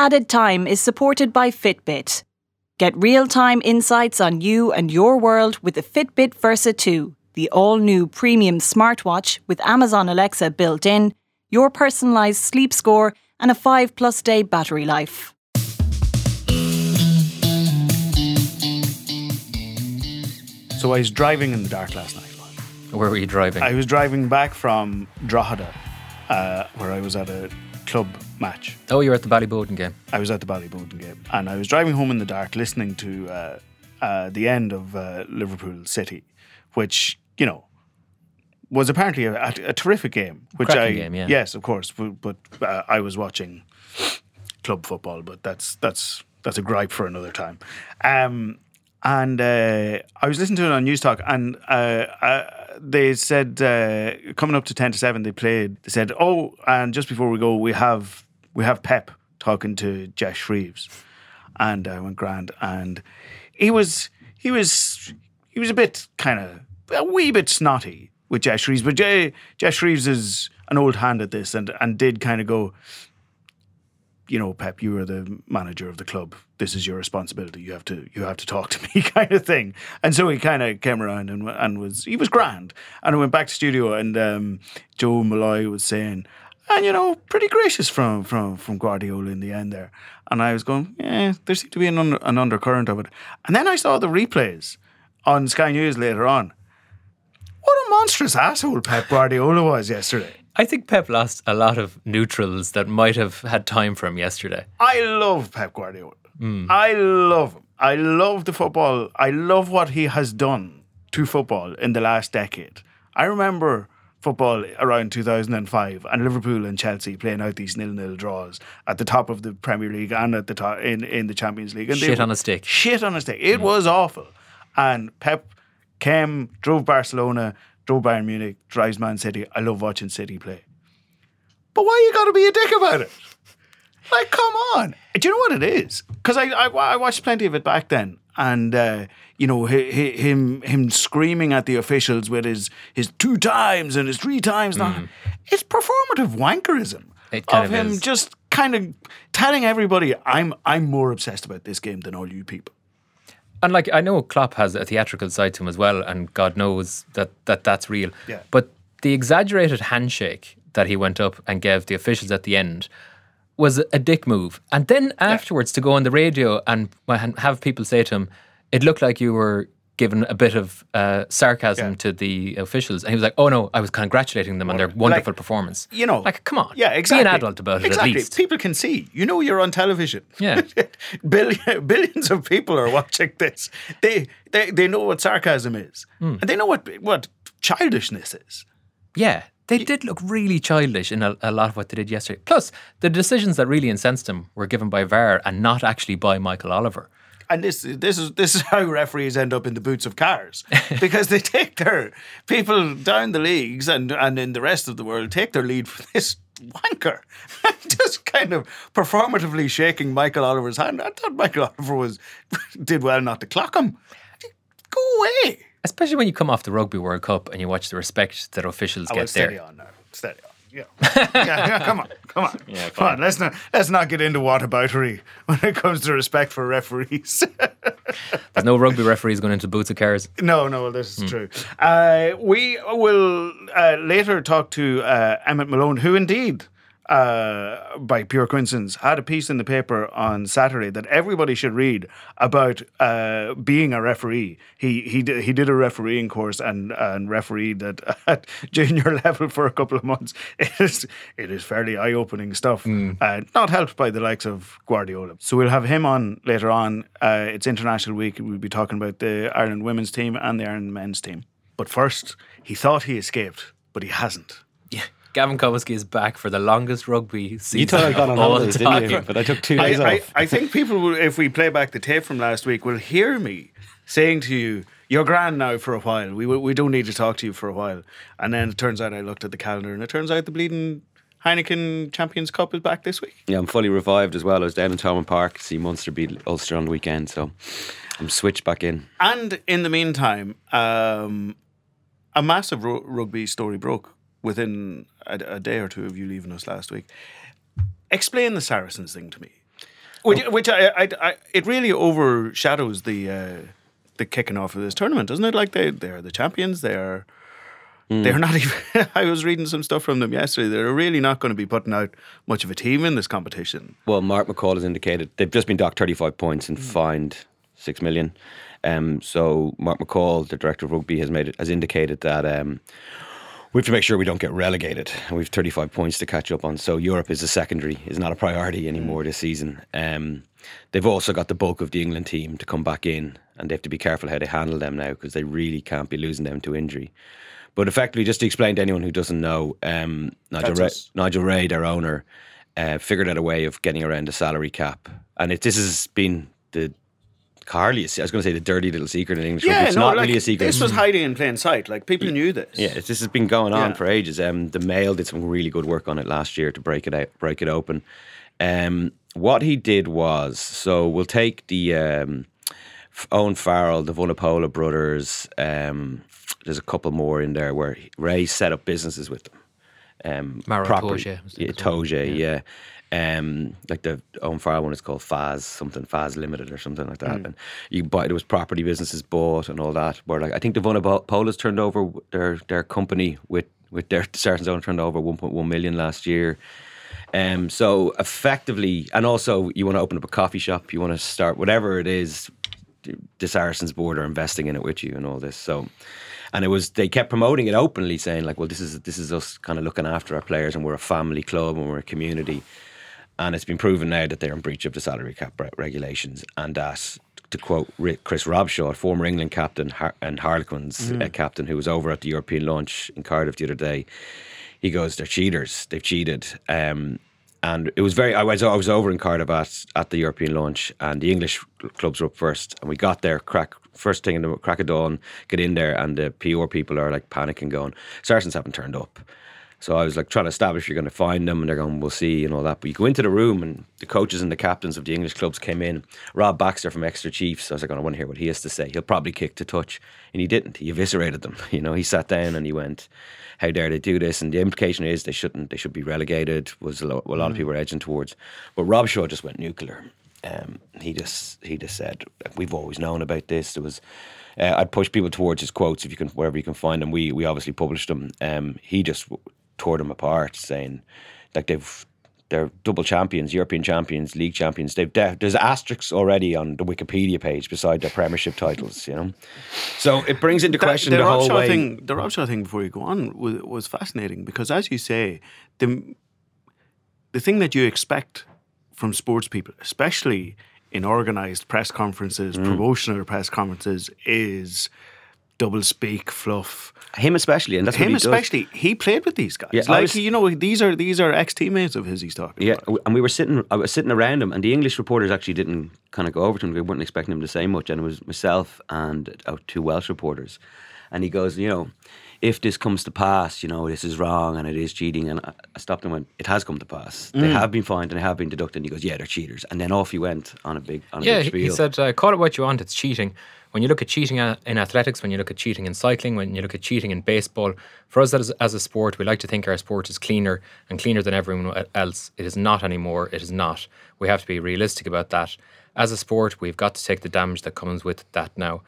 Added Time is supported by Fitbit. Get real time insights on you and your world with the Fitbit Versa 2, the all new premium smartwatch with Amazon Alexa built in, your personalised sleep score, and a 5 plus day battery life. So I was driving in the dark last night. Where were you driving? I was driving back from Drogheda, uh, where I was at a club match. oh, you were at the Ballyboden game. I was at the Ballyboden game, and I was driving home in the dark, listening to uh, uh, the end of uh, Liverpool City, which you know was apparently a, a, a terrific game. Which Cracking I game, yeah. yes, of course, but, but uh, I was watching club football, but that's that's that's a gripe for another time. Um, and uh, I was listening to it on News Talk, and uh, uh, they said uh, coming up to ten to seven, they played. They said, "Oh, and just before we go, we have we have Pep talking to Jess Reeves and I went grand, and he was he was he was a bit kind of a wee bit snotty with Jess Reeves, but Jay, Jess Shreves is an old hand at this, and and did kind of go, you know, Pep, you are the manager of the club. This is your responsibility. You have to you have to talk to me, kind of thing. And so he kind of came around and and was he was grand. And I went back to studio, and um, Joe Molloy was saying, and you know, pretty gracious from from from Guardiola in the end there. And I was going, yeah, there seemed to be an under, an undercurrent of it. And then I saw the replays on Sky News later on. What a monstrous asshole Pep Guardiola was yesterday. I think Pep lost a lot of neutrals that might have had time for him yesterday. I love Pep Guardiola. I love him. I love the football. I love what he has done to football in the last decade. I remember football around 2005 and Liverpool and Chelsea playing out these nil-nil draws at the top of the Premier League and at the top in, in the Champions League. And Shit were- on a stick. Shit on a stick. It was awful. And Pep came, drove Barcelona, drove Bayern Munich, drives Man City. I love watching City play. But why you got to be a dick about it? Like, come on. Do you know what it is? Because I, I I watched plenty of it back then, and uh, you know hi- hi- him him screaming at the officials with his his two times and his three times. Now, mm-hmm. it's performative wankerism of of him is. just kind of telling everybody, "I'm I'm more obsessed about this game than all you people." And like I know Klopp has a theatrical side to him as well, and God knows that, that that's real. Yeah. But the exaggerated handshake that he went up and gave the officials at the end was a dick move. And then afterwards to go on the radio and have people say to him, "It looked like you were." Given a bit of uh, sarcasm Yeah. to the officials, and he was like, "Oh no, I was congratulating them on their wonderful performance." You know, like, come on, Yeah, exactly. Be an adult about it exactly. at least. People can see. You know, you're on television. Yeah. Billion, billions of people are watching this. They they they know what sarcasm is, Hmm. and they know what what childishness is. Yeah, they did look really childish in a, a lot of what they did yesterday. Plus, the decisions that really incensed them were given by VAR and not actually by Michael Oliver. And this this is this is how referees end up in the boots of cars because they take their people down the leagues and and in the rest of the world take their lead from this wanker, just kind of performatively shaking Michael Oliver's hand. I thought Michael Oliver was did well not to clock him. Go away. Especially when you come off the Rugby World Cup and you watch the respect that officials will get steady there. on now. Steady on. Yeah. yeah, yeah, come on, come on, yeah, come on. Let's not let's not get into whataboutery when it comes to respect for referees. There's no rugby referees going into boots of cars. No, no, this is true. Uh, we will uh, later talk to uh, Emmet Malone, who indeed, uh, by pure coincidence, had a piece in the paper on Saturday that everybody should read about uh, being a referee. He he did, he did a refereeing course and and refereed at, at junior level for a couple of months. It is it is fairly eye opening stuff. Uh, not helped by the likes of Guardiola. So we'll have him on later on. Uh, it's International Week. We'll be talking about the Ireland women's team and the Ireland men's team. But first, he thought he escaped, but he hasn't. Yeah. Gavin Kowalski is back for the longest rugby season You thought I'd gone on of all holidays, time. didn't you? But I took two I, days I, off. I think people, will, if we play back the tape from last week, will hear me saying to you, "You're grand now for a while. We we don't need to talk to you for a while." And then it turns out I looked at the calendar, and it turns out the bleeding Heineken Champions Cup is back this week. Yeah, I'm fully revived as well. I was down in Thomond Park to see Munster beat Ulster on the weekend, so I'm switched back in. And in the meantime, um, a massive ru- rugby story broke within a, a day or two of you leaving us last week. Explain the Saracens thing to me. Which, which I, I, I, it really overshadows the uh, the kicking off of this tournament, doesn't it? Like they they're the champions. They are. They're not even. I was reading some stuff from them yesterday. They're really not going to be putting out much of a team in this competition. Well, Mark McCall has indicated they've just been docked 35 points and fined six million. Um, so Mark McCall, the director of rugby, has made it, has indicated that um, we have to make sure we don't get relegated, and we've 35 points to catch up on. So Europe is a secondary, is not a priority anymore this season. Um, they've also got the bulk of the England team to come back in, and they have to be careful how they handle them now because they really can't be losing them to injury. But effectively, just to explain to anyone who doesn't know, um, Nigel, Ray. Nigel Ray, their owner, uh, figured out a way of getting around the salary cap, and it, this has been the hardly. I was going to say the dirty little secret in English. rugby. it's not like, really a secret. This was hiding in plain sight. Like people knew this. Yeah, this has been going on Yeah. for ages. Um, the Mail did some really good work on it last year to break it out, break it open. Um, what he did was, so we'll take the um, Owen Farrell, the Vunipola brothers. Um, there's a couple more in there where Ray set up businesses with them. Um, Maro property- Toje was the yeah, other one. Toje, yeah. Um, like the Owen Farrell one is called Faz something, Faz Limited or something like that. And you buy there was property businesses bought and all that. Where like I think the Vunipolas turned over their their company with with their Saracens own turned over 1.1 million last year. Um, so effectively, and also you want to open up a coffee shop, you want to start whatever it is, the Saracens board are investing in it with you and all this. So, and it was they kept promoting it openly, saying like, well, this is this is us kind of looking after our players, and we're a family club and we're a community. And it's been proven now that they're in breach of the salary cap re- regulations, and that. To quote Chris Robshaw, former England captain and Harlequins uh, captain, who was over at the European launch in Cardiff the other day, he goes, "They're cheaters. They've cheated." Um, and it was very. I was I was over in Cardiff at, at the European launch, and the English clubs were up first, and we got there crack first thing in the crack of dawn, get in there, and the PR people are like panicking, going, "Saracens haven't turned up." So I was like trying to establish you're going to find them, and they're going, "We'll see," and all that. But you go into the room, and the coaches and the captains of the English clubs came in. Rob Baxter from Exeter Chiefs. I was like, "I want to hear what he has to say." He'll probably kick to touch, and he didn't. He eviscerated them. You know, he sat down and he went, "How dare they do this?" And the implication is they shouldn't. They should be relegated. Was a lot, a lot of people were edging towards, but Robshaw just went nuclear. Um, he just he just said, "We've always known about this." There was. Uh, I'd push people towards his quotes if you can, wherever you can find them. We we obviously published them. Um, he just tore them apart, saying like they've they're double champions, European champions, league champions. They've de- there's asterisks already on the Wikipedia page beside their Premiership titles. You know, so it brings into That- question the, the, whole way. thing. The Robshaw thing before you go on was, was fascinating because, as you say, the the thing that you expect from sports people, especially in organised press conferences, Mm. promotional press conferences, is double speak, fluff. Him especially, and that's what Him he does. especially, he played with these guys. Yeah, like was- you know, these are these are ex teammates of his. He's talking. Yeah, about. and we were sitting. I was sitting around him, and the English reporters actually didn't kind of go over to him. We weren't expecting him to say much, and it was myself and uh, two Welsh reporters. And he goes, you know, if this comes to pass, you know, this is wrong and it is cheating. And I I stopped and went, it has come to pass. They have been fined and they have been deducted. And he goes, yeah, they're cheaters. And then off he went on a big, on a Yeah, big he, he said, uh, call it what you want, it's cheating. When you look at cheating in athletics, when you look at cheating in cycling, when you look at cheating in baseball, for us as, as a sport, we like to think our sport is cleaner and cleaner than everyone else. It is not anymore. It is not. We have to be realistic about that. As a sport, we've got to take the damage that comes with that now.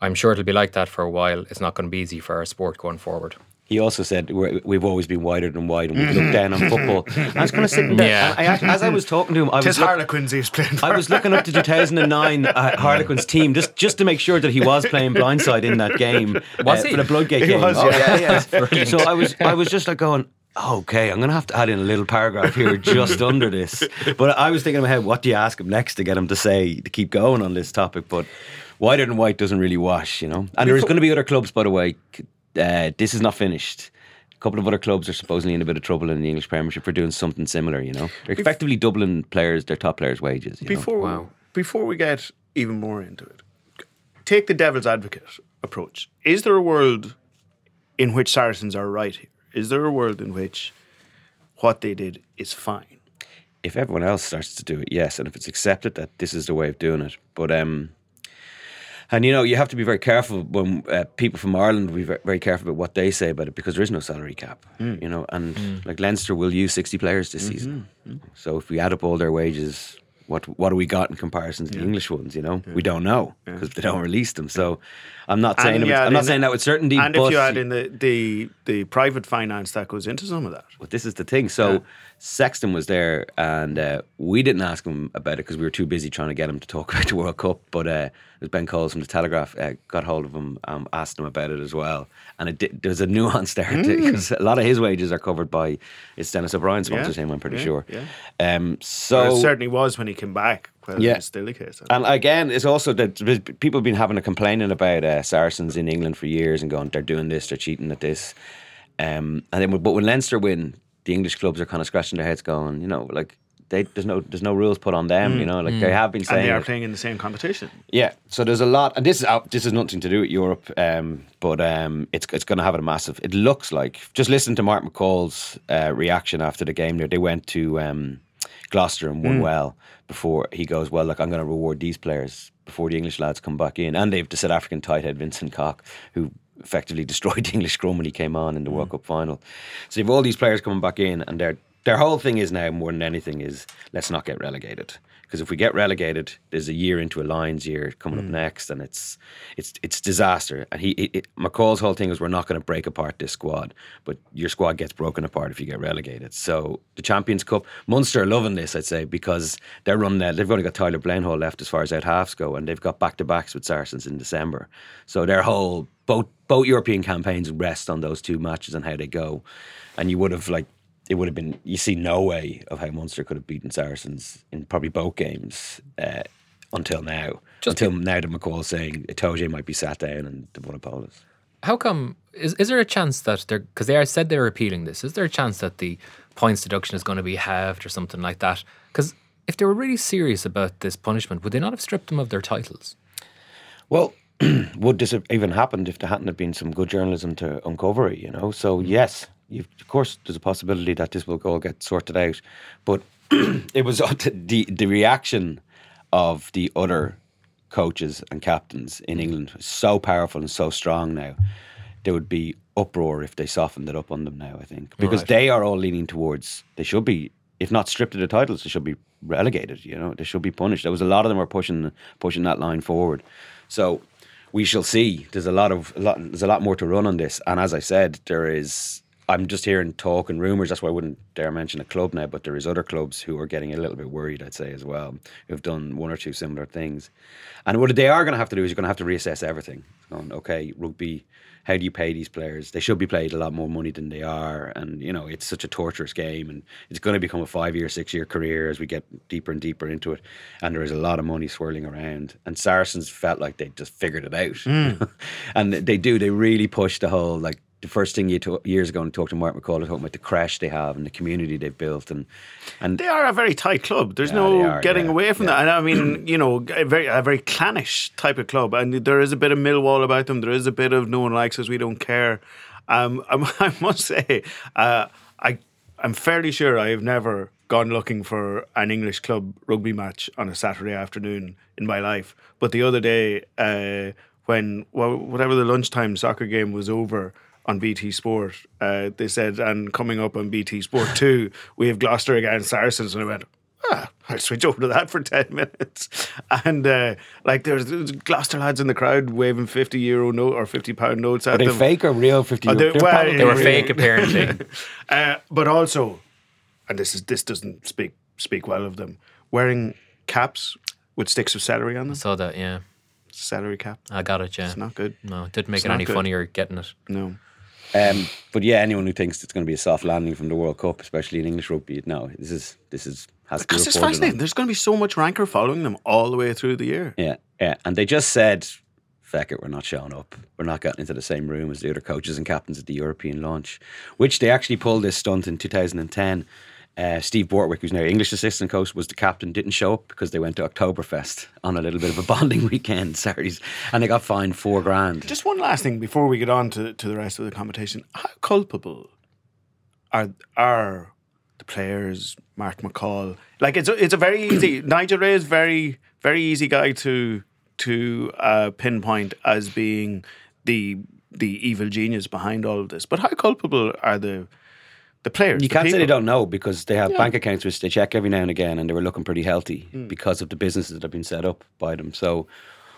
I'm sure it'll be like that for a while. It's not going to be easy for our sport going forward. He also said we're, we've always been wider than wide, and we look down on football. I was kind of sitting there, Yeah. and I, as I was talking to him, I was Tis look- Harlequins he's playing. For. I was looking up to 2009 uh, Harlequins team just just to make sure that he was playing blindside in that game Was uh, he? for the Bloodgate He game. was, Oh, yeah. yeah, yeah. so I was I was just like going. Okay, I'm going to have to add in a little paragraph here just under this. But I was thinking in my head, what do you ask him next to get him to say to keep going on this topic? But wider than white doesn't really wash, you know. And there's going to be other clubs, by the way. Uh, this is not finished. A couple of other clubs are supposedly in a bit of trouble in the English Premiership for doing something similar. You know, they're effectively doubling players, their top players' wages. You know? before Wow. before we get even more into it, take the devil's advocate approach. Is there a world in which Saracens are right here? Is there a world in which what they did is fine? if everyone else starts to do it, yes, and if it's accepted that this is the way of doing it. But um, and you know, you have to be very careful when uh, people from Ireland will be very, very careful about what they say about it because there is no salary cap. Mm. You know, and mm. like Leinster will use sixty players this mm-hmm. season. Mm-hmm. So if we add up all their wages, what what do we got in comparison to the English ones? You know, we don't know because they don't release them. So I'm not saying And it you with- add I'm not in- saying that with certainty. And but if you add in the, the the private finance that goes into some of that, But this is the thing. So Sexton was there, and uh, we didn't ask him about it because we were too busy trying to get him to talk about the World Cup. But uh, it was Ben Coles from the Telegraph uh, got hold of him, um, asked him about it as well, and it did, there's a nuance there because a lot of his wages are covered by it's Denis O'Brien sponsors Yeah, him. I'm pretty yeah, sure. yeah. Um, so it certainly was when he came back. Well, Yeah. it's still the case. and again, it's also that people have been having a complaining about uh, Saracens in England for years and going, they're doing this, they're cheating at this. Um, and then, but when Leinster win, the English clubs are kind of scratching their heads, going, you know, like they, there's no there's no rules put on them. You know, like they have been saying, and saying, they are it. playing in the same competition. yeah. So there's a lot, and this is out, this is nothing to do with Europe, um, but um, it's it's going to have a massive. It looks like just listen to Mark McCall's uh, reaction after the game. There, they went to um, Gloucester and won mm. well before he goes. Well, look, I'm going to reward these players before the English lads come back in, and they've the South African tight head Vincent Koch, who effectively destroyed the English scrum when he came on in the mm. World Cup final. So you've all these players coming back in, and their their whole thing is now more than anything is let's not get relegated. Because if we get relegated, there's a year into a Lions year coming up mm. next, and it's it's it's disaster. And he, it, it- McCall's whole thing is we're not going to break apart this squad, but your squad gets broken apart if you get relegated. So the Champions Cup, Munster are loving this, I'd say, because they're running. There. They've only got Tyler Bleyendaal left as far as out halves go, and they've got back to backs with Saracens in December. So their whole both both European campaigns rest on those two matches and how they go. And you would have like it would have been you see no way of how Munster could have beaten Saracens in probably both games uh, until now. Just until now that McCall saying Itoje might be sat down and the Vunipolas. How come? Is, is there a chance that they're because they are said they're appealing this? Is there a chance that the points deduction is going to be halved or something like that? Because if they were really serious about this punishment, would they not have stripped them of their titles? Well, would this have even happened if there hadn't have been some good journalism to uncover it? You know, so yes, you've, of course, there's a possibility that this will all get sorted out. But it was the the reaction of the other coaches and captains in England was so powerful and so strong now. There would be uproar if they softened it up on them now. I think because Right. they are all leaning towards they should be, if not stripped of the titles, they should be relegated. You know, they should be punished. There was a lot of them were pushing pushing that line forward. So we shall see. There's a lot of a lot. There's a lot more to run on this. And as I said, there is. I'm just hearing talk and rumors. That's why I wouldn't dare mention a club now. But there is other clubs who are getting a little bit worried. I'd say as well, who've done one or two similar things. And what they are going to have to do is you're going to have to reassess everything. Going, okay, rugby. How do you pay these players? They should be paid a lot more money than they are, and you know it's such a torturous game, and it's going to become a five-year, six-year career as we get deeper and deeper into it. And there is a lot of money swirling around. And Saracens felt like they just figured it out, hmm. and they do. They really push the whole like the first thing you years ago and talked to Mark McCall talking about the crash they have and the community they've built, and and They are a very tight club. There's Yeah, no are, getting yeah, away from yeah. that. And I mean, you know, a very a very clannish type of club, and there is a bit of Millwall about them. There is a bit of no one likes us, we don't care. Um, I, I must say, uh, I I'm fairly sure I have never gone looking for an English club rugby match on a Saturday afternoon in my life. But the other day, uh, when whatever the lunchtime soccer game was over on BT Sport, uh, they said, and coming up on BT Sport 2, we have Gloucester against Saracens. And I went, ah, I'll switch over to that for 10 minutes. And uh, like there's, there's Gloucester lads in the crowd waving 50 euro note or 50 pound notes at are they them. fake or real? Fifty. Oh, they- they're well, They were Yeah. fake, apparently. Uh, but also, and this is this doesn't speak speak well of them, wearing caps with sticks of celery on them. Saw that, yeah. Celery cap. I got it, yeah. It's not good. No, it didn't make It's it any good. funnier getting it. No. Um, but yeah, anyone who thinks it's going to be a soft landing from the World Cup, especially in English rugby, no, this is this is has to be Because it's fascinating. on. There's going to be so much rancor following them all the way through the year. Yeah, yeah, and they just said, "Feck it, we're not showing up. We're not getting into the same room as the other coaches and captains at the European launch," which they actually pulled this stunt in 2010. Uh, Steve Borthwick, who's now English assistant coach, was the captain. Didn't show up because they went to Oktoberfest on a little bit of a bonding weekend Saturdays, and they got fined four grand. Just one last thing before we get on to, to the rest of the competition. How culpable are are the players, Mark McCall? Like it's a, it's a very easy Nigel Ray is very very easy guy to to uh, pinpoint as being the the evil genius behind all of this. But how culpable are the The players. You the can't say they don't know because they have bank accounts which they check every now and again, and they were looking pretty healthy Hmm. because of the businesses that have been set up by them. So,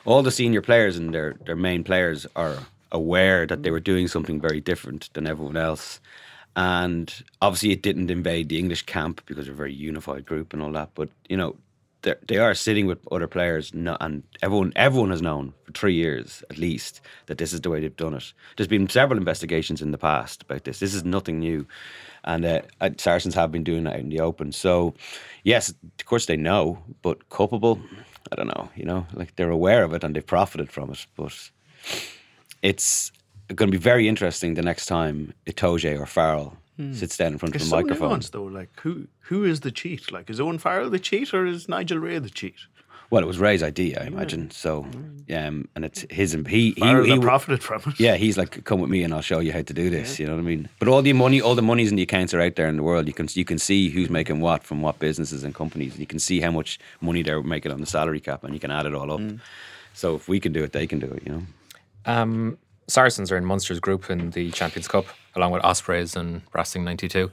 all the senior players and their their main players are aware that they were doing something very different than everyone else, and obviously it didn't invade the English camp because they're a very unified group and all that. But you know, they're- sitting with other players, and everyone everyone has known for three years at least that this is the way they've done it. There's been several investigations in the past about this. This is nothing new, and uh, uh, Saracens have been doing that in the open. So, yes, of course they know, but culpable, I don't know. You know, like they're aware of it and they've profited from it, but it's going to be very interesting the next time Itoje or Farrell sits down in front It's of so microphone. nuanced though. Like who who is the cheat? Like is Owen Farrell the cheat or is Nigel Ray the cheat? Well, it was Ray's idea, I imagine. So, um, and it's his. and He he, Farrell he, profited from it. Yeah, he's like, come with me and I'll show you how to do this. You know what I mean? But all the money, all the monies in the accounts are out there in the world. You can you can see who's making what from what businesses and companies. You can see how much money they're making on the salary cap, and you can add it all up. So if we can do it, they can do it. You know. Um, Saracens are in Munster's group in the Champions Cup, along with Ospreys and Racing 92.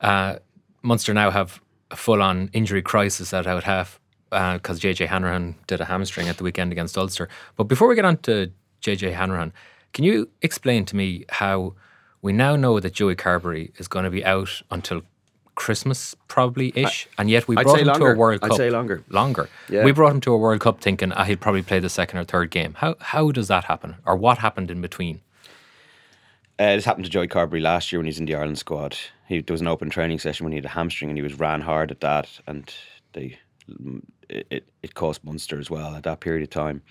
Uh, Munster now have a full on injury crisis at out half because JJ Hanrahan did a hamstring at the weekend against Ulster. But before we get on to JJ Hanrahan, can you explain to me how we now know that Joey Carberry is going to be out until Christmas, probably ish, and yet we I'd brought him to a longer. World I'd Cup. say longer. Longer. Yeah. We brought him to a World Cup thinking ah, he'd probably play the second or third game. How how does that happen, or what happened in between? Uh, this happened to Joey Carberry last year when he was in the Ireland squad. He there was an open training session when he had a hamstring and he was ran hard at that, and they it, it, cost Munster as well at that period of time.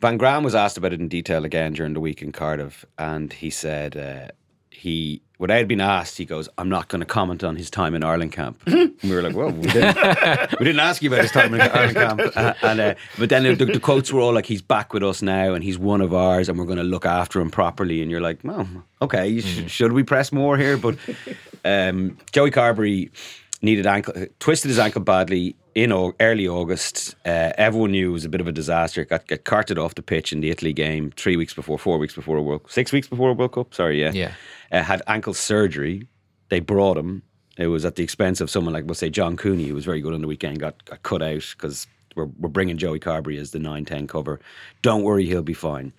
Van Graan was asked about it in detail again during the week in Cardiff, and he said uh, he, without being asked, he goes, "I'm not going to comment on his time in Ireland camp." and we were like, "Well, we didn't, we didn't ask you about his time in Ireland camp." Uh, and uh, but then the, the quotes were all like, "He's back with us now, and he's one of ours, and we're going to look after him properly." And you're like, "Well, okay, sh- should we press more here?" But um, Joey Carberry needed ankle, twisted his ankle badly in early August. Uh, everyone knew it was a bit of a disaster. Got, got carted off the pitch in the Italy game three weeks before, four weeks before a World, six weeks before a World Cup. Sorry, yeah, Yeah. Uh, had ankle surgery. They brought him. It was at the expense of someone like, we'll say, John Cooney, who was very good on the weekend. Got got cut out because we're we're bringing Joey Carberry as the 9-10 cover. Don't worry, he'll be fine.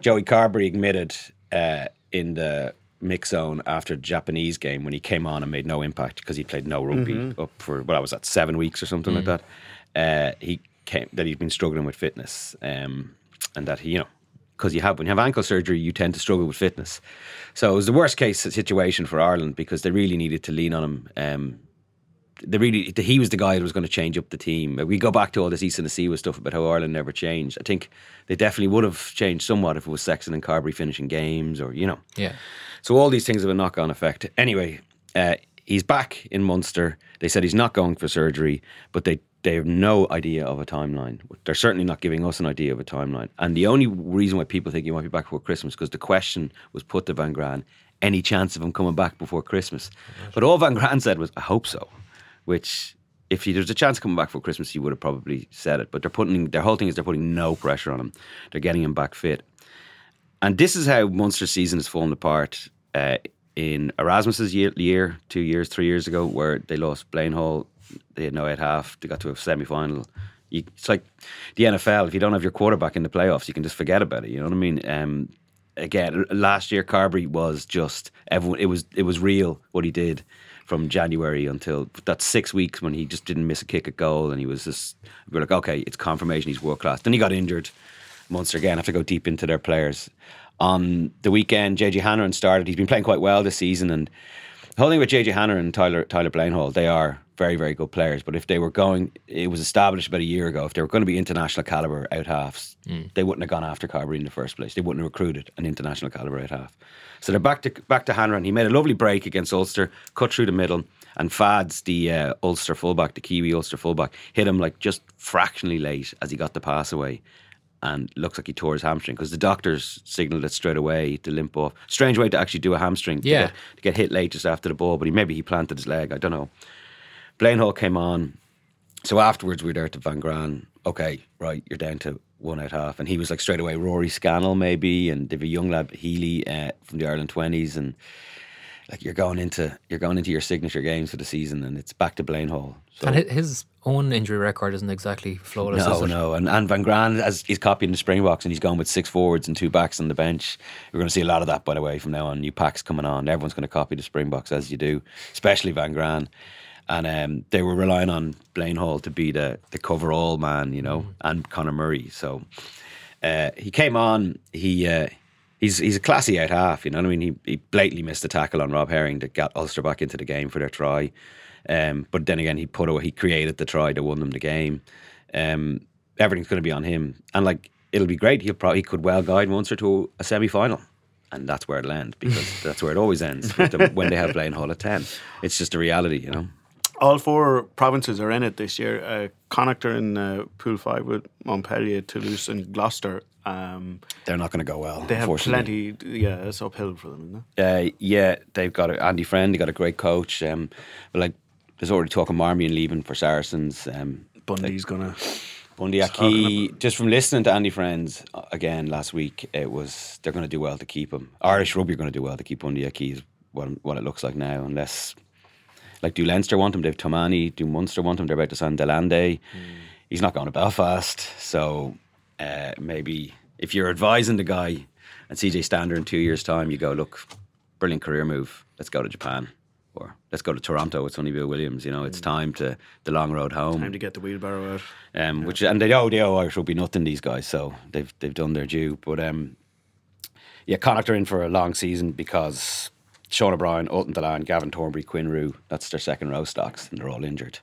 Joey Carberry admitted uh, in the mix zone after the Japanese game when he came on and made no impact because he played no rugby up for what I was at seven weeks or something like that. Uh, he came that he'd been struggling with fitness um, and that he you know because you have when you have ankle surgery you tend to struggle with fitness. So it was the worst case situation for Ireland because they really needed to lean on him. Um, they really he was the guy that was going to change up the team. We go back to all this East and the Sea stuff about how Ireland never changed. I think they definitely would have changed somewhat if it was Sexton and Carberry finishing games or you know. Yeah. So all these things have a knock on effect. Anyway, uh, he's back in Munster. They said he's not going for surgery, but they they have no idea of a timeline. They're certainly not giving us an idea of a timeline. And the only reason why people think he might be back before Christmas because the question was put to Van Graan: any chance of him coming back before Christmas? But all Van Graan said was, "I hope so," which. If he, there's a chance coming back for Christmas, he would have probably said it. But they're putting their whole thing is they're putting no pressure on him. They're getting him back fit. And this is how Munster's season has fallen apart uh, in Erasmus's year, year, two years, three years ago, where they lost Bleyendaal. They had no eight half. They got to a semi final. It's like the NFL. If you don't have your quarterback in the playoffs, you can just forget about it. You know what I mean? Um, again, last year Carberry was just everyone. It was it was real what he did from January until that six weeks when he just didn't miss a kick at goal, and he was just we were like, okay, it's confirmation he's world class. Then he got injured. Munster again have to go deep into their players. On the weekend, JJ Hanrahan started. He's been playing quite well this season, and the whole thing with JJ Hanrahan and Tyler Tyler Bleyendaal, they are very very good players. But if they were going, it was established about a year ago. If they were going to be international caliber out halves, they wouldn't have gone after Carberry in the first place. They wouldn't have recruited an international caliber out half. So they're back to back to Hanrahan. He made a lovely break against Ulster, cut through the middle, and Fads, the uh, Ulster fullback, the Kiwi Ulster fullback, hit him like just fractionally late as he got the pass away. And looks like he tore his hamstring because the doctors signalled it straight away to limp off. Strange way to actually do a hamstring. to Yeah. get- to get hit late just after the ball, but he maybe he planted his leg. I don't know. Bleyendaal came on. So afterwards, we were there to Van Graan. Okay, right, you're down to one out half, and he was like straight away Rory Scannell maybe, and they've a young lad Healy uh, from the Ireland twenties, and like you're going into you're going into your signature games for the season, and it's back to Bleyendaal. So, And his own injury record isn't exactly flawless. no, no, and and Van Graan as he's copying the Springboks, and he's going with six forwards and two backs on the bench. We're going to see a lot of that, by the way, from now on. New packs coming on. Everyone's going to copy the Springboks as you do, especially Van Graan. And um, they were relying on Bleyendaal to be the the cover all man, you know, and Connor Murray. So uh, he came on. He uh, he's he's a classy out half. You know what I mean? He he blatantly missed a tackle on Rob Herring that got Ulster back into the game for their try. Um, but then again, he put away. He created the try that won them the game. Um, everything's going to be on him, and like it'll be great. He'll probably he could well guide Munster to a semi final. And that's where it'll end because that's where it always ends them when they have Bleyendaal at 10. It's just a reality, you know. All four provinces are in it this year. Uh, Connacht are in uh, Pool 5 with Montpellier, Toulouse, and Gloucester. Um, They're not going to go well. they have plenty, yeah, it's uphill for them, isn't it? Uh, yeah, they've got a, Andy Friend. They got a great coach. Um, but like, there's already talk of Marmion leaving for Saracens. Um, Bundee's going to. Bundee Aki, just from listening to Andy Friends uh, again last week, it was they're going to do well to keep him. Irish rugby are going to do well to keep Bundee Aki. Is what what it looks like now, unless like do Leinster want him? They've Tomani. Do Munster want him? They're about to sign de Allende. He's not going to Belfast, so uh, maybe if you're advising the guy and CJ Stander in two years' time, you go look, brilliant career move. Let's go to Japan. Or let's go to Toronto with Sonny Bill Williams. You know, it's time to the long road home Time to get the wheelbarrow out. um, which and they know they owe Irish rugby nothing. These guys, so they've they've done their due. But um, yeah, Connacht are in for a long season because Sean O'Brien, Ultan Dillane, Gavin Thornbury, Quinn Roux, that's their second row stocks, and they're all injured.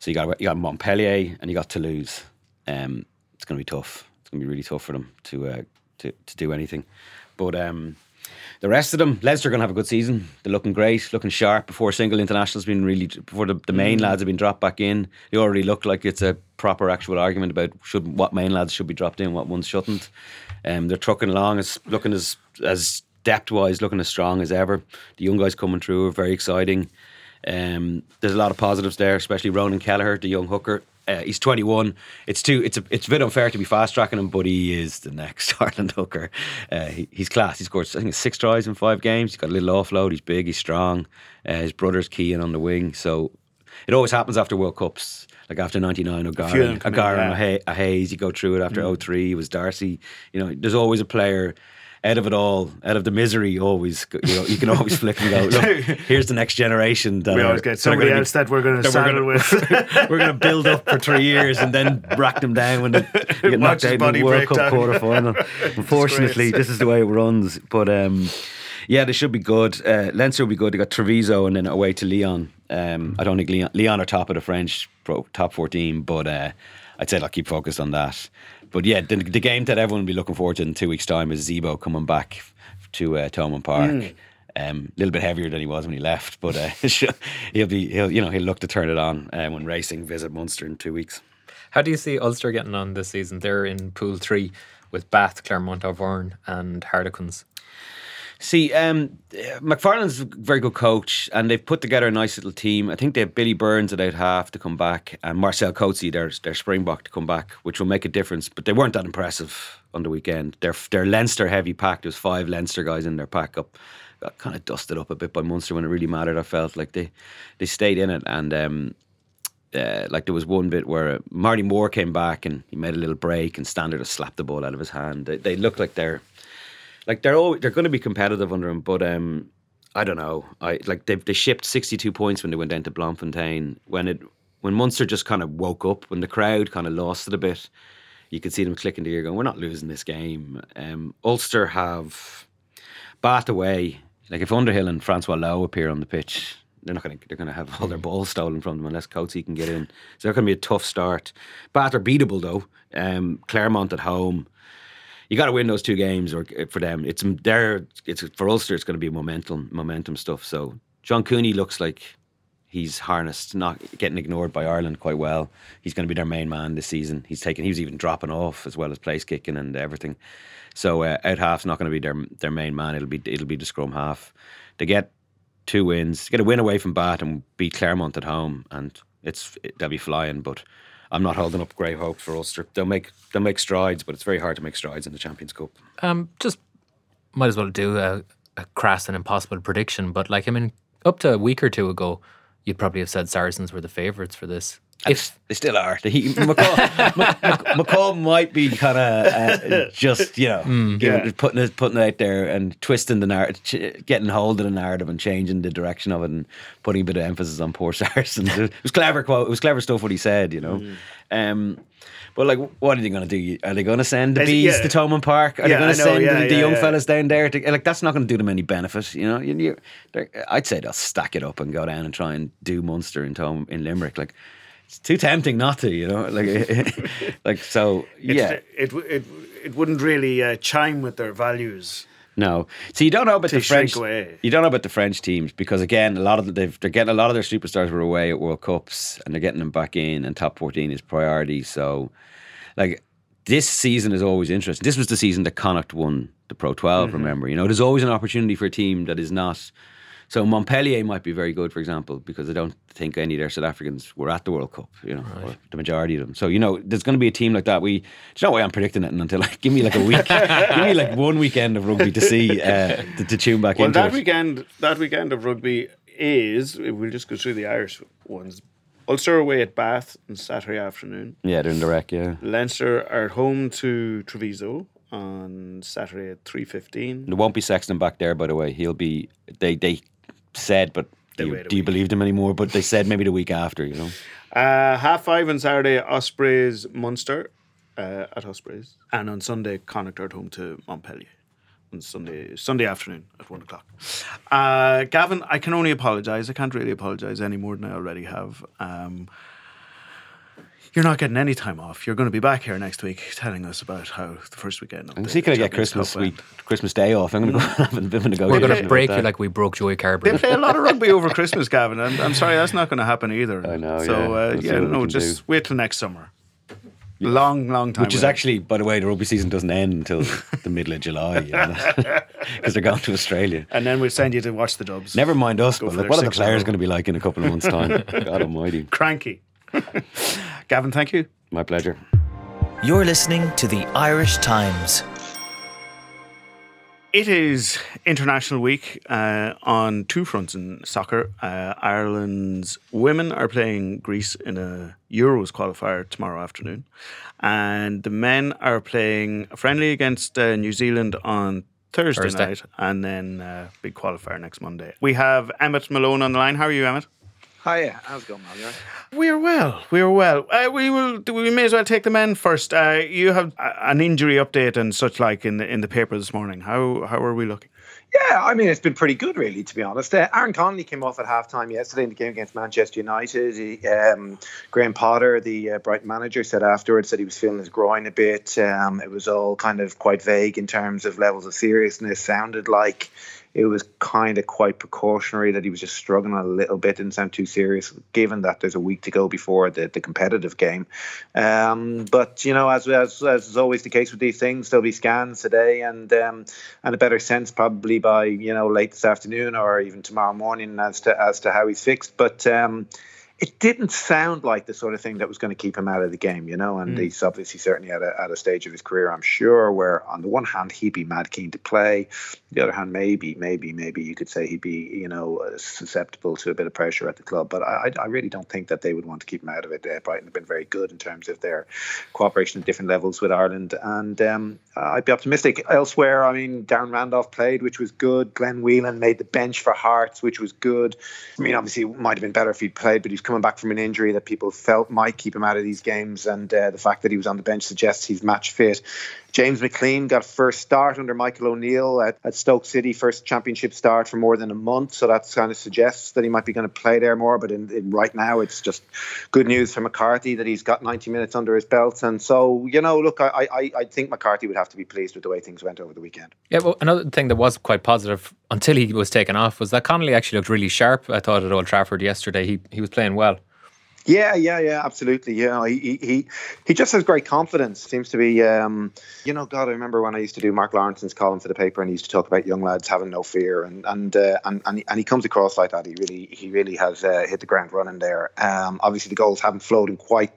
So you got you got Montpellier and you got Toulouse. Um, it's going to be tough. It's going to be really tough for them to uh, to to do anything. But um, the rest of them, Leinster are going to have a good season. They're looking great, looking sharp. Before single internationals been really, before the, the main lads have been dropped back in, they already look like it's a proper actual argument about should what main lads should be dropped in, what ones shouldn't. Um, they're trucking along, as looking as as depth wise, looking as strong as ever. The young guys coming through are very exciting. Um, there's a lot of positives there, especially Ronan Kelleher, the young hooker. Uh, he's 21. It's too. It's a. It's a bit unfair to be fast tracking him, but he is the next Ireland hooker. Uh, he, he's class. He scored I think six tries in five games. He's got a little offload. He's big. He's strong. Uh, his brother's keying on the wing. So it always happens after World Cups. Like after '99, few of O'Gara, O'Gara and yeah. O'Hay- Hayes, you go through it after 03, it was D'Arcy. You know, there's always a player out of it all, out of the misery, always, you know, you can always flick and go, look, here's the next generation. That We are- always get somebody gonna be- else that we're going to that we're saddle gonna- with. we're going to build up for three years and then rack them down when they get knocked out in the World Cup down. quarter final. Unfortunately, this is the way it runs. But um, yeah, they should be good. Uh, Leinster will be good. They got Treviso and then away to Lyon. Um, I don't think Lyon, Lyon are top of the French pro, top 14, but uh, I'd say I'll keep focused on that. But yeah, the, the game that everyone will be looking forward to in two weeks' time is Zebo coming back to uh, Thomond Park. Hmm. Um, a little bit heavier than he was when he left, but uh, he'll be he'll you know he'll look to turn it on um, when racing visit Munster in two weeks. How do you see Ulster getting on this season? They're in Pool Three with Bath, Clermont Auvergne, and Harlequins. See, um, McFarland's a very good coach, and they've put together a nice little team. I think they have Billy Burns at out half to come back, and Marcel Coetzee, their their Springbok, to come back, which will make a difference. But they weren't that impressive on the weekend. Their their Leinster heavy pack. There was five Leinster guys in their pack up. Got kind of dusted up a bit by Munster when it really mattered. I felt like they they stayed in it, and um, uh, like there was one bit where Marty Moore came back and he made a little break, and Stander slapped the ball out of his hand. They, they look like they're like they're all, they're going to be competitive under him, but um, I don't know. I like they they shipped sixty two points when they went down to Bloemfontein. When it when Munster just kind of woke up, when the crowd kind of lost it a bit, you could see them clicking together, going, "We're not losing this game." Um, Ulster have Bath away. Like if Underhill and Francois Louw appear on the pitch, they're not going to they're going to have all their balls stolen from them unless Coetzee can get in. So they're going to be a tough start. Bath are beatable though. Um, Clermont at home you got to win those two games, or for them, it's there. It's for Ulster. It's going to be momentum, momentum stuff. So John Cooney looks like he's harnessed, not getting ignored by Ireland quite well. He's going to be their main man this season. He's taken. He was even dropping off as well as place kicking and everything. So uh, out half's not going to be their their main man. It'll be it'll be the scrum half. They get two wins, get a win away from Bath and beat Clermont at home, and it's it, they'll be flying. But I'm not holding up great hopes for Ulster. They'll make they'll make strides, but it's very hard to make strides in the Champions Cup. Um, just might as well do a, a crass and impossible prediction, but like I mean, up to a week or two ago, you'd probably have said Saracens were the favourites for this. If They still are. He, McCall, Mc- Mc- McCall might be kind of uh, just you know giving, Yeah. putting it putting it out there and twisting the narrative, getting hold of the narrative and changing the direction of it and putting a bit of emphasis on poor Saracens. It was clever quote. It was clever stuff what he said. You know. Um, but like, what are they going to do? Are they going to send the Is bees yeah. to Thomond Park? Are Yeah, they going to send yeah, the, the yeah, young yeah. fellas down there? To, like, that's not going to do them any benefit. You know, you, you, I'd say they'll stack it up and go down and try and do Munster in Tom in Limerick. Like, it's too tempting not to. You know, like, like so. It's- Yeah, It, it, it wouldn't really uh, chime with their values. no. So you don't know about the French. away. You don't know about the French teams because again, a lot of they've, they're getting a lot of their superstars were away at World Cups and they're getting them back in, and top fourteen is priority. So, like this season is always interesting. This was the season that Connacht won the Pro 12. Mm-hmm. Remember, you know, there's always an opportunity for a team that is not. So Montpellier might be very good, for example, because I don't think any of their South Africans were at the World Cup. You know, or the majority of them. So you know, there's going to be a team like that. We, there's no way I'm predicting it until like give me like a week, give me like one weekend of rugby to see uh, to, to tune back Well, into that it. weekend, that weekend of rugby is. We'll just go through the Irish ones. Ulster away at Bath on Saturday afternoon. yeah, they're in the wreck. Yeah, Leinster are at home to Treviso on Saturday at three fifteen. there won't be Sexton back there, by the way. He'll be. They they said, but do you, do you believe them anymore? But they said maybe the week after. You know. Uh, half five on Saturday, Ospreys Munster uh, at Ospreys, and on Sunday, Connacht are at home to Montpellier. On Sunday, Sunday afternoon at one o'clock. Uh, Gavin, I can only apologise. I can't really apologise any more than I already have. Um, you're not getting any time off. You're going to be back here next week telling us about how the first weekend. Of I'm the see, can I get Christmas week, Christmas Day off? I'm going to go have a bit of a negotiation. we're going to break you like we broke Joey Carberry. They play a lot of rugby over Christmas, Gavin. And I'm sorry, that's not going to happen either. I know, So yeah. uh, yeah, no, just do. wait till next summer. Long, long time. Which is away. actually, by the way, the rugby season doesn't end until the middle of July because they're going to Australia. And then we'll send you to watch the dubs. Never mind us, Go but for like, what are the six in a players going to be like in a couple of months' time? God Almighty! Cranky. Gavin, thank you. My pleasure. You're listening to the Irish Times. It is International Week uh, on two fronts in soccer. Uh, Ireland's women are playing Greece in a Euros qualifier tomorrow afternoon, and the men are playing a friendly against uh, New Zealand on Thursday, Thursday. night, and then uh, big qualifier next Monday. We have Emmet Malone on the line. How are you, Emmet? Hiya, how's it going, man? You all right? We are well. We are well. Uh, we will. We may as well take the men first. Uh, you have an injury update and such like in the in the paper this morning. How how are we looking? Yeah, I mean, it's been pretty good, really, to be honest. Uh, Aaron Connolly came off at halftime yesterday in the game against Manchester United. He, um, Graham Potter, the uh, Brighton manager, said afterwards that he was feeling his groin a bit. Um, it was all kind of quite vague in terms of levels of seriousness. Sounded like it was kind of quite precautionary that he was just struggling a little bit. Didn't sound too serious, given that there's a week to go before the, the competitive game. Um, but you know, as, as as is always the case with these things, there'll be scans today and um, and a better sense probably by you know late this afternoon or even tomorrow morning as to as to how he's fixed. But um, it didn't sound like the sort of thing that was going to keep him out of the game, you know. And he's obviously certainly at a, at a stage of his career, I'm sure, where on the one hand he'd be mad keen to play, the other hand maybe, maybe, maybe you could say he'd be, you know, uh, susceptible to a bit of pressure at the club. But I, I I really don't think that they would want to keep him out of it. Uh, Brighton have been very good in terms of their cooperation at different levels with Ireland, and um, I'd be optimistic. Elsewhere, I mean, Darren Randolph played, which was good. Glenn Whelan made the bench for Hearts, which was good. I mean, obviously, it might have been better if he'd played, but he's coming back from an injury that people felt might keep him out of these games, and uh, the fact that he was on the bench suggests he's match fit. James McClean got first start under Michael O'Neill at, at Stoke City, first championship start for more than a month. So that kind of suggests that he might be going to play there more. But in, in right now, it's just good news for McCarthy that he's got 90 minutes under his belt. And so, you know, look, I, I, I think McCarthy would have to be pleased with the way things went over the weekend. Yeah, well, another thing that was quite positive until he was taken off was that Connolly actually looked really sharp. I thought at Old Trafford yesterday. He he was playing well. Yeah, yeah, yeah, absolutely. Yeah, he he he, just has great confidence. Seems to be, um, you know, God, I remember when I used to do Mark Lawrenson's column for the paper, and he used to talk about young lads having no fear, and and uh, and, and he, and he comes across like that. He really he really has uh, hit the ground running there. Um, obviously, the goals haven't flowed in quite,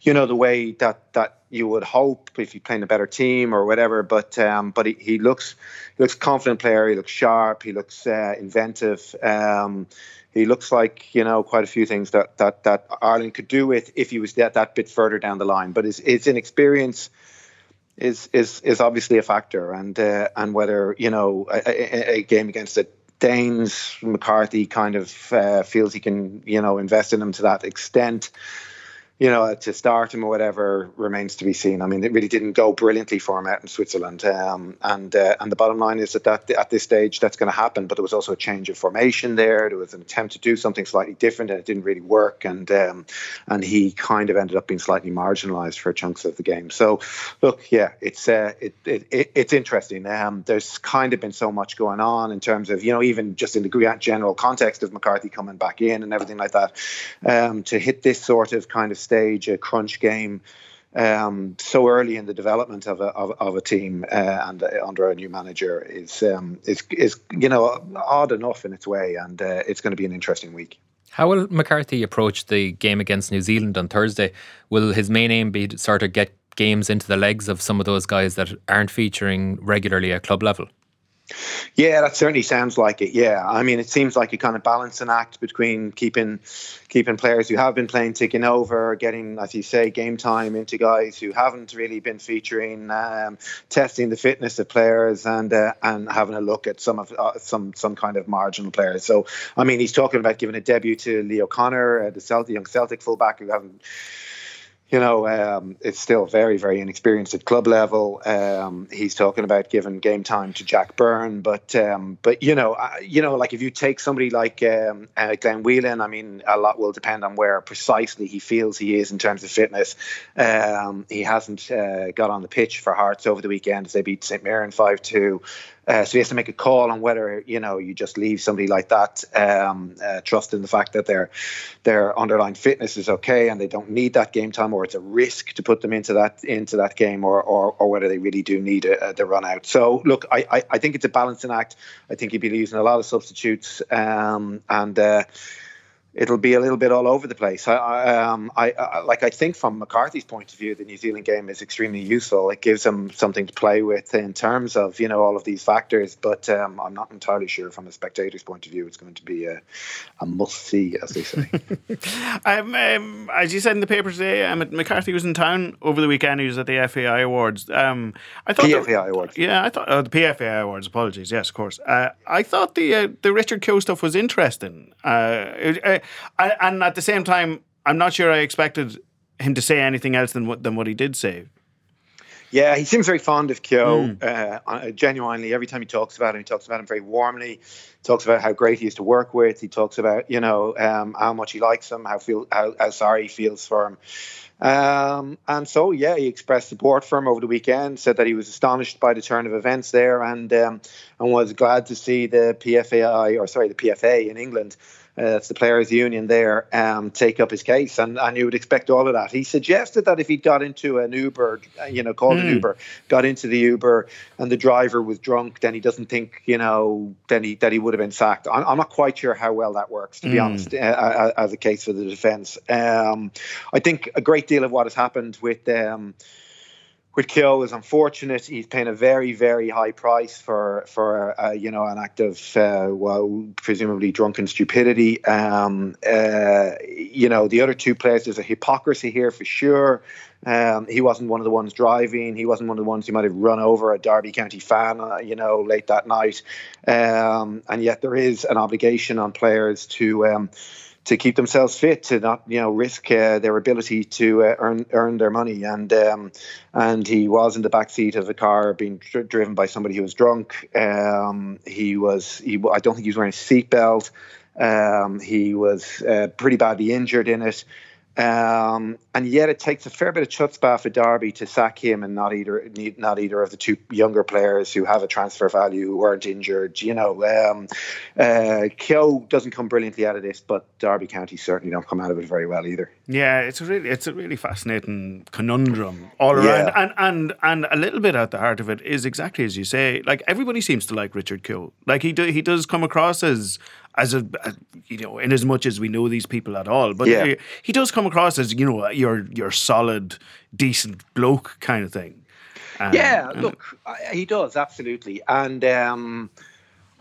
you know, the way that that You would hope if he's playing a better team or whatever, but um, but he, he looks he looks confident player. He looks sharp. He looks uh, inventive. Um, he looks like you know quite a few things that that that Ireland could do with if he was that that bit further down the line. But his his inexperience is is is obviously a factor, and uh, and whether you know a, a, a game against the Danes, McCarthy kind of uh, feels he can you know invest in him to that extent you know, to start him or whatever remains to be seen. I mean, it really didn't go brilliantly for him out in Switzerland, um, and uh, and the bottom line is that, that at this stage that's going to happen. But there was also a change of formation there. There was an attempt to do something slightly different, and it didn't really work. And um, and he kind of ended up being slightly marginalised for chunks of the game. So, look, yeah, it's uh, it, it, it, it's interesting. Um, there's kind of been so much going on in terms of you know even just in the general context of McCarthy coming back in and everything like that, um, to hit this sort of kind of stage, a crunch game, um, so early in the development of a of, of a team uh, and uh, under a new manager is um, is is you know odd enough in its way, and uh, it's going to be an interesting week. How will McCarthy approach the game against New Zealand on Thursday? Will his main aim be to sort of get games into the legs of some of those guys that aren't featuring regularly at club level? Yeah, that certainly sounds like it. Yeah, I mean, it seems like a kind of balancing act between keeping keeping players who have been playing ticking over, getting, as you say, game time into guys who haven't really been featuring, um, testing the fitness of players, and uh, and having a look at some of uh, some some kind of marginal players. So, I mean, he's talking about giving a debut to Lee O'Connor, uh, the Celtic young Celtic fullback who haven't you know, um, it's still very, very inexperienced at club level. Um, he's talking about giving game time to Jack Byrne, but um, but you know, you know, like if you take somebody like um, uh, Glenn Whelan, I mean, a lot will depend on where precisely he feels he is in terms of fitness. Um, he hasn't uh, got on the pitch for Hearts over the weekend as they beat St Mirren five two. Uh, so he has to make a call on whether you know you just leave somebody like that, um, uh, trust in the fact that their their underlying fitness is okay and they don't need that game time, or it's a risk to put them into that into that game, or or, or whether they really do need a, the run out. So look, I, I, I think it's a balancing act. I think he'd be using a lot of substitutes, um, and. Uh, it'll be a little bit all over the place. I, I, um, I, I, like I think from McCarthy's point of view, the New Zealand game is extremely useful. It gives him something to play with in terms of you know all of these factors. But um, I'm not entirely sure from a spectator's point of view, it's going to be a, a must see, as they say. um, um, as you said in the paper today, um, McCarthy was in town over the weekend. He was at the FAI Awards. Um, I thought PFAI the, Awards. Yeah, I thought uh, the PFAI Awards. Apologies. Yes, of course. Uh, I thought the uh, the Richard Keogh stuff was interesting. Uh, and at the same time, I'm not sure I expected him to say anything else than what than what he did say. Yeah, he seems very fond of Keogh. Mm. Uh, genuinely, every time he talks about him, he talks about him very warmly. Talks about how great he is to work with. He talks about you know um, how much he likes him, how feel how, how sorry he feels for him. Um, and so, yeah, he expressed support for him over the weekend. Said that he was astonished by the turn of events there, and um, and was glad to see the PFAI or sorry, the PFA in England uh, it's the players' union there, um, take up his case, and, and you would expect all of that. He suggested that if he got into an Uber, uh, you know, called mm. an hmm. Uber, got into the Uber, and the driver was drunk, then he doesn't think, you know, then he that he would have been sacked. I'm, I'm not quite sure how well that works, to be mm. honest, uh, as a case for the defence. Um, I think a great deal of what has happened with. Um, with Keogh is unfortunate. He's paying a very, very high price for for uh, you know an act of uh, well, presumably drunken stupidity. Um, uh, you know, the other two players, there's a hypocrisy here for sure. Um, he wasn't one of the ones driving. He wasn't one of the ones who might have run over a Derby County fan, uh, you know, late that night. Um, and yet there is an obligation on players to. To keep themselves fit, to not you know risk uh, their ability to uh, earn earn their money. And um, and he was in the back seat of a car being dr- driven by somebody who was drunk. Um, he was he I don't think he was wearing a seatbelt. Um, he was uh, pretty badly injured in it. Um, and yet it takes a fair bit of chutzpah for Derby to sack him and not either not either of the two younger players who have a transfer value who weren't injured. You know, um, uh, Keogh doesn't come brilliantly out of this, but Derby County certainly don't come out of it very well either. Yeah, it's a really it's a really fascinating conundrum all around, yeah. and and and a little bit at the heart of it is exactly as you say. Like everybody seems to like Richard Keogh. Like he do, he does come across as as a, as, you know, in as much as we know these people at all. But Yeah. he, he does come across as you know your your solid, decent bloke kind of thing. Um, Yeah, look, I, he does absolutely, and um,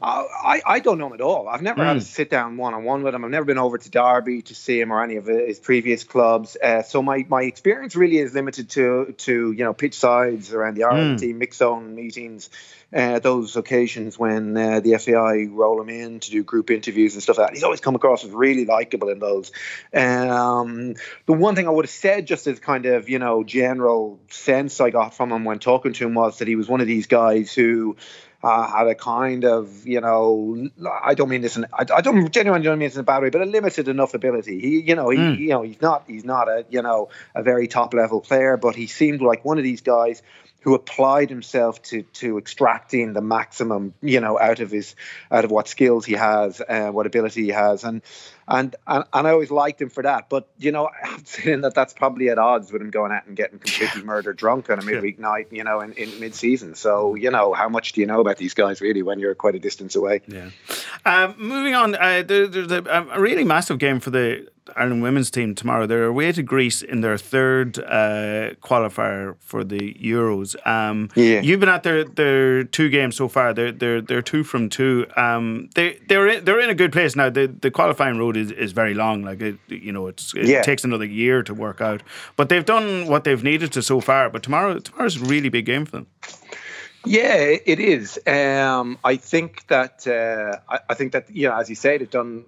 I I don't know him at all. I've never had a sit down one on one with him. I've never been over to Derby to see him or any of his previous clubs. Uh, so my, my experience really is limited to to you know pitch sides around the Ireland team, mixed zone meetings, uh, those occasions when uh, the FAI roll him in to do group interviews and stuff like that. He's always come across as really likable in those. Um, the one thing I would have said, just as kind of you know general sense I got from him when talking to him, was that he was one of these guys who. Uh, had a kind of, you know, I don't mean this, in, I, I don't genuinely don't mean this in a bad way, but a limited enough ability. He, you know, he, you know, he's not, he's not a, you know, a very top level player, but he seemed like one of these guys who applied himself to to extracting the maximum, you know, out of his out of what skills he has, uh, what ability he has, and and and, and I always liked him for that. But you know, I'm saying that that's probably at odds with him going out and getting completely murdered drunk on a midweek night, you know, in, in mid season. So you know, how much do you know about these guys really when you're quite a distance away? Yeah. Um, moving on, uh, there, there's a, a really massive game for the Ireland women's team tomorrow. They're away to Greece in their third uh, qualifier for the Euros. Um, Yeah. You've been at their, their two games so far. They're they're they're two from two. Um, they they're in, they're in a good place now. The the qualifying road is, is very long. Like it, you know, it's it Yeah. takes another year to work out. But they've done what they've needed to so far. But tomorrow tomorrow's a really big game for them. Yeah, it is. Um, I think that uh, I, I think that you know, as you say, they've done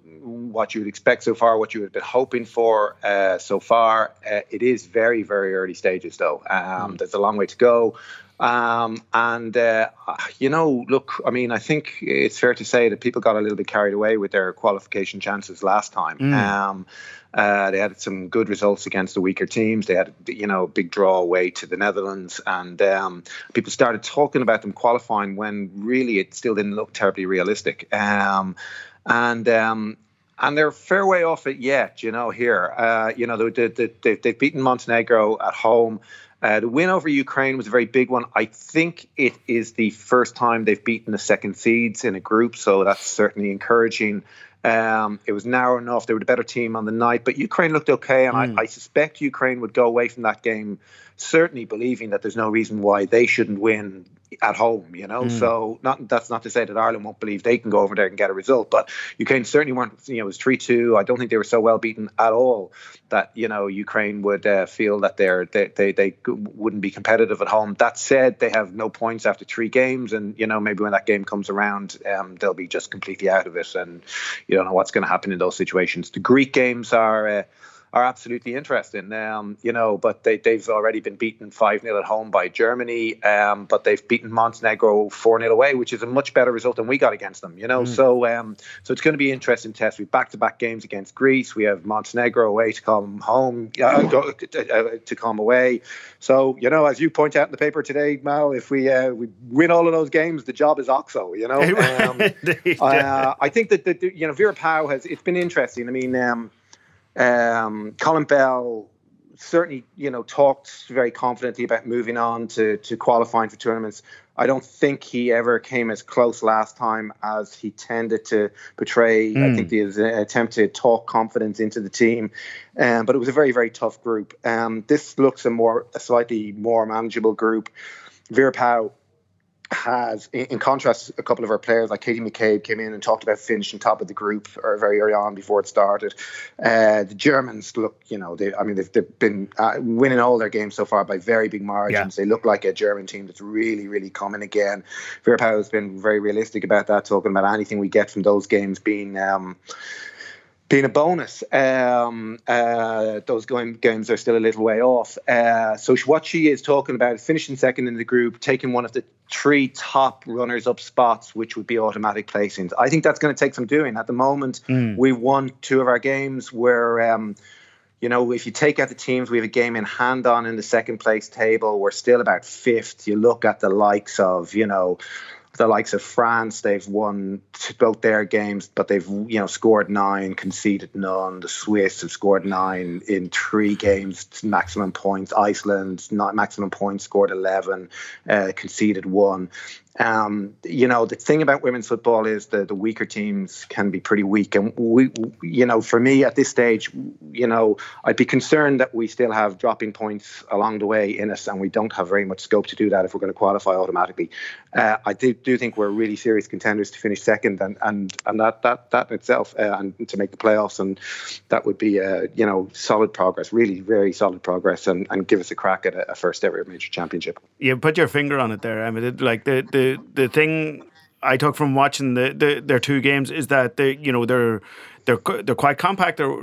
what you would expect so far, what you would have been hoping for uh, so far. Uh, it is very, very early stages, though. Um, There's a long way to go. Um, and uh, you know, look, I mean, I think it's fair to say that people got a little bit carried away with their qualification chances last time. Um, uh, they had some good results against the weaker teams. They had, you know, a big draw away to the Netherlands, and um, people started talking about them qualifying when really it still didn't look terribly realistic. Um, and um, and they're a fair way off it yet, you know. Here, uh, you know, they, they, they, they've beaten Montenegro at home. Uh, the win over Ukraine was a very big one. I think it is the first time they've beaten the second seeds in a group, so that's certainly encouraging. Um, it was narrow enough. They were the better team on the night, but Ukraine looked okay, and I, I suspect Ukraine would go away from that game certainly believing that there's no reason why they shouldn't win at home. You know, so not that's not to say that Ireland won't believe they can go over there and get a result, but Ukraine certainly weren't. You know, it was three two. I don't think they were so well beaten at all that you know Ukraine would uh, feel that they're they, they they wouldn't be competitive at home. That said, they have no points after three games, and you know maybe when that game comes around, um, they'll be just completely out of it, and you don't know what's going to happen in those situations. The Greek games are. Uh, are absolutely interesting, um, you know, but they, they've already been beaten 5 0 at home by Germany, um, but they've beaten Montenegro 4 0 away, which is a much better result than we got against them, you know. So um, so it's going to be an interesting test. We've back to back games against Greece. We have Montenegro away to come home, uh, go, uh, to come away. So, you know, as you point out in the paper today, Mal, if we uh, we win all of those games, the job is OXO, you know. Um, uh, I think that, the, you know, Vera Pauw has, it's been interesting. I mean, um, Colin Bell certainly, you know, talked very confidently about moving on to to qualifying for tournaments. I don't think he ever came as close last time as he tended to portray. I think there was an attempt to talk confidence into the team, um, but it was a very very tough group. Um, this looks a more a slightly more manageable group. Vera Pauw has, in, contrast, a couple of our players like Katie McCabe came in and talked about finishing top of the group or very early on before it started. Uh, the Germans look, you know, they, I mean, they've, they've been uh, winning all their games so far by very big margins. They look like a German team that's really, really coming again. Vera Pauw has been very realistic about that, talking about anything we get from those games being. Um, being a bonus. Um, uh, those going, games are still a little way off. Uh, so what she is talking about is finishing second in the group, taking one of the three top runners up spots, which would be automatic placings. I think that's going to take some doing. At the moment, we won two of our games where. Um, you know, if you take out the teams, we have a game in hand on in the second place table. We're still about fifth. You look at the likes of, you know, the likes of France, they've won both their games, but they've you know scored nine, conceded none. The Swiss have scored nine in three games, maximum points. Iceland, not maximum points, scored eleven, uh, conceded one. Um, you know, the thing about women's football is that the weaker teams can be pretty weak. And we, you know, for me at this stage, you know, I'd be concerned that we still have dropping points along the way in us and we don't have very much scope to do that if we're going to qualify automatically. Uh, I do, do think we're really serious contenders to finish second and, and, and that, that, that itself uh, and to make the playoffs. And that would be, uh, you know, solid progress, really very solid progress and, and give us a crack at a, a first ever major championship. You put your finger on it there. I mean, it, like the, the, the thing I took from watching the, the their two games is that they you know they're they're they're quite compact. They're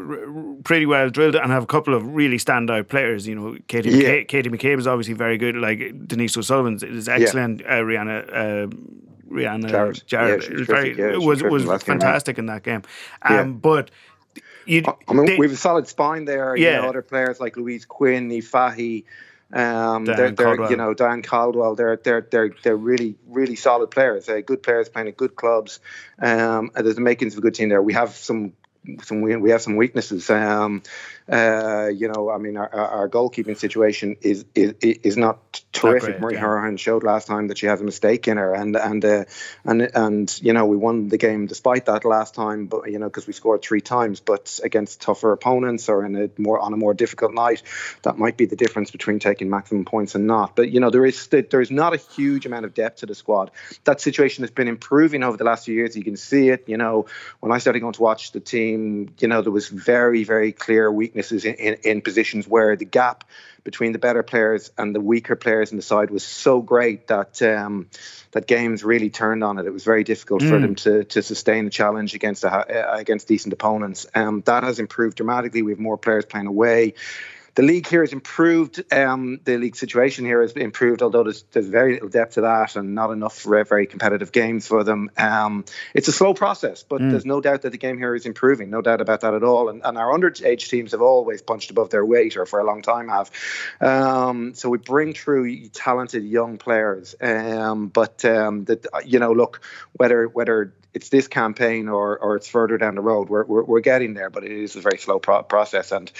pretty well drilled and have a couple of really standout players. You know, Katie yeah. McCabe, Katie McCabe is obviously very good. Like Denise O'Sullivan is excellent. Yeah. Uh, Rianna. Uh, Rianna Jarrett, Jarrett yeah, very, yeah, was was fantastic game, in that game. Um, But you, I mean, they, we have a solid spine there. Yeah, you know, other players like Louise Quinn, Fahy, um, they're, they're you know Diane Caldwell. They're they're they're they're really really solid players. Uh, good players playing at good clubs. Um, there's the makings of a good team there. We have some some we have some weaknesses. Um, uh, you know, I mean, our, our goalkeeping situation is is, is not terrific. Marie yeah. showed last time that she has a mistake in her, and and uh, and and you know, we won the game despite that last time, but you know, because we scored three times, but against tougher opponents or in a more on a more difficult night, that might be the difference between taking maximum points and not. But you know, there is there is not a huge amount of depth to the squad. That situation has been improving over the last few years. You can see it. You know, when I started going to watch the team, you know, there was very very clear weakness weaknesses in, in, in, positions where the gap between the better players and the weaker players in the side was so great that um, that games really turned on it. It was very difficult mm. for them to to sustain a challenge against a, uh, against decent opponents. Um, that has improved dramatically. We have more players playing away the league here has improved. Um, the league situation here has improved, although there's, there's very little depth to that and not enough very competitive games for them. Um, it's a slow process, but mm. there's no doubt that the game here is improving. No doubt about that at all. And, and our underage teams have always punched above their weight, or for a long time have. Um, so we bring through talented young players. Um, but um, that you know, look whether whether it's this campaign or or it's further down the road. We're we're, we're getting there, but it is a very slow pro- process, and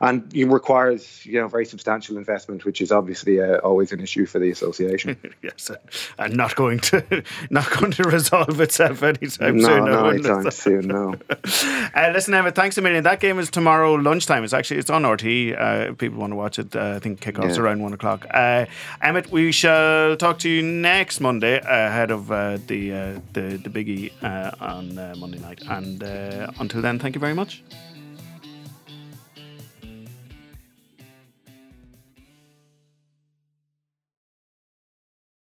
and it requires you know very substantial investment, which is obviously uh, always an issue for the association. yes, and not going to not going to resolve itself anytime no, soon. No, anytime soon. No. uh, listen, Emmet, thanks a million. That game is tomorrow lunchtime. It's actually it's on RT. Uh, people want to watch it. Uh, I think kickoffs yeah. around one o'clock. Uh, Emmet, we shall talk to you next Monday ahead of uh, the the the biggie uh, on uh, Monday night. And uh, until then, thank you very much.